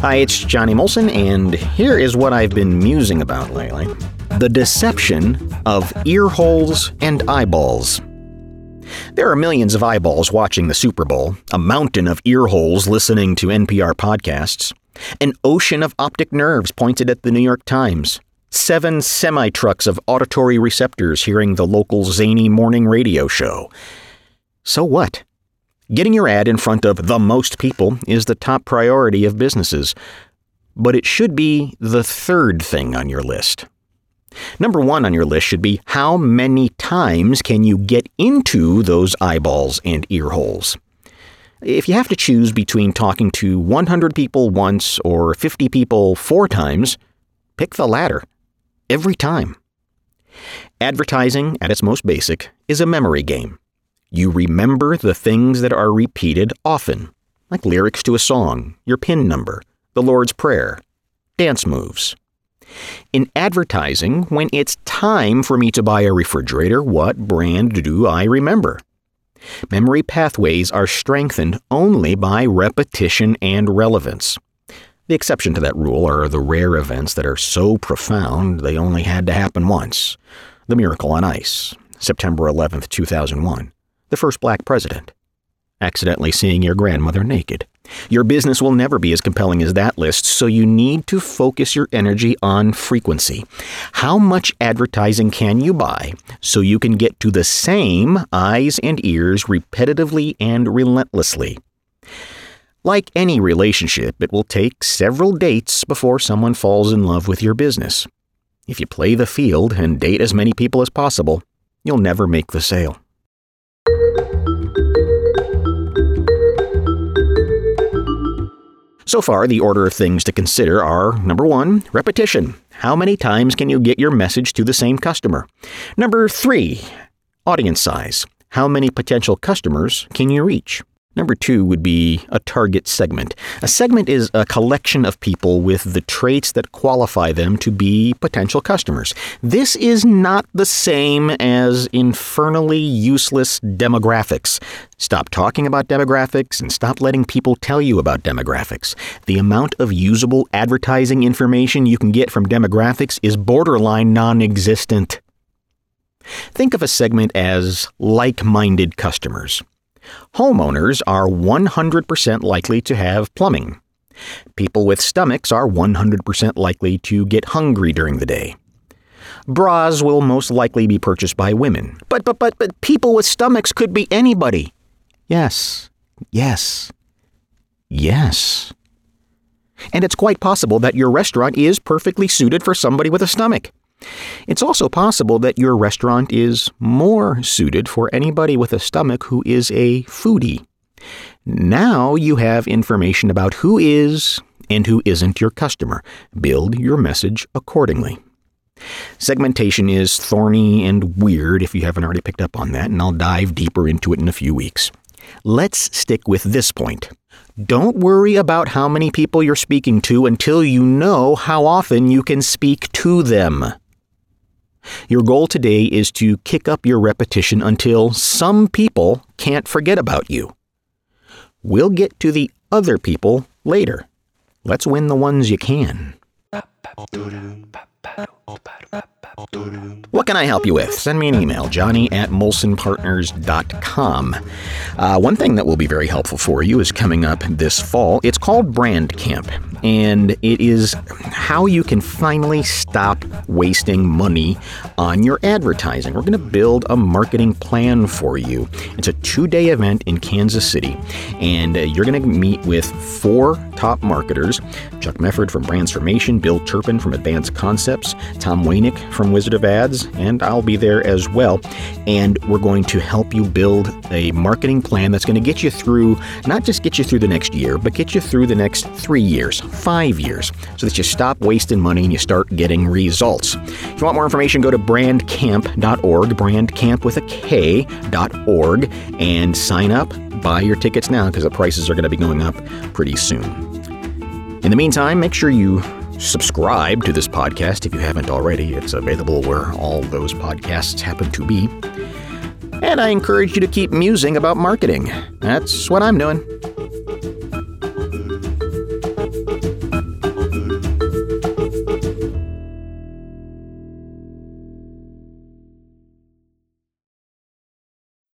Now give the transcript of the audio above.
Hi, it's Johnny Molson, and here is what I've been musing about lately the deception of ear holes and eyeballs. There are millions of eyeballs watching the Super Bowl, a mountain of ear holes listening to NPR podcasts, an ocean of optic nerves pointed at the New York Times, seven semi trucks of auditory receptors hearing the local zany morning radio show. So what? Getting your ad in front of the most people is the top priority of businesses, but it should be the third thing on your list. Number one on your list should be how many times can you get into those eyeballs and ear holes? If you have to choose between talking to 100 people once or 50 people four times, pick the latter. Every time. Advertising, at its most basic, is a memory game. You remember the things that are repeated often, like lyrics to a song, your PIN number, the Lord's Prayer, dance moves. In advertising, when it's time for me to buy a refrigerator, what brand do I remember? Memory pathways are strengthened only by repetition and relevance. The exception to that rule are the rare events that are so profound they only had to happen once. The Miracle on Ice, September 11, 2001 the first black president, accidentally seeing your grandmother naked. Your business will never be as compelling as that list, so you need to focus your energy on frequency. How much advertising can you buy so you can get to the same eyes and ears repetitively and relentlessly? Like any relationship, it will take several dates before someone falls in love with your business. If you play the field and date as many people as possible, you'll never make the sale. So far, the order of things to consider are number one, repetition. How many times can you get your message to the same customer? Number three, audience size. How many potential customers can you reach? Number two would be a target segment. A segment is a collection of people with the traits that qualify them to be potential customers. This is not the same as infernally useless demographics. Stop talking about demographics and stop letting people tell you about demographics. The amount of usable advertising information you can get from demographics is borderline non existent. Think of a segment as like minded customers. Homeowners are 100% likely to have plumbing. People with stomachs are 100% likely to get hungry during the day. Bras will most likely be purchased by women. But but but but people with stomachs could be anybody. Yes. Yes. Yes. And it's quite possible that your restaurant is perfectly suited for somebody with a stomach. It's also possible that your restaurant is more suited for anybody with a stomach who is a foodie. Now you have information about who is and who isn't your customer. Build your message accordingly. Segmentation is thorny and weird if you haven't already picked up on that, and I'll dive deeper into it in a few weeks. Let's stick with this point. Don't worry about how many people you're speaking to until you know how often you can speak to them. Your goal today is to kick up your repetition until some people can't forget about you. We'll get to the other people later. Let's win the ones you can. What can I help you with? Send me an email, johnny at molsonpartners.com. Uh, one thing that will be very helpful for you is coming up this fall. It's called Brand Kamp, and it is how you can finally stop wasting money on your advertising. We're going to build a marketing plan for you. It's a two day event in Kansas City, and uh, you're going to meet with four top marketers Chuck Mefford from Brandsformation, Bill Turpin from Advanced Concepts, Tom Wanek from Wizard of Ads, and I'll be there as well. And we're going to help you build a marketing plan that's going to get you through, not just get you through the next year, but get you through the next three years, five years, so that you stop wasting money and you start getting results. If you want more information, go to brandkamp.org, brandcamp with a K.org, and sign up. Buy your tickets now because the prices are going to be going up pretty soon. In the meantime, make sure you subscribe to this podcast if you haven't already. It's available where all those podcasts happen to be. And I encourage you to keep musing about marketing. That's what I'm doing.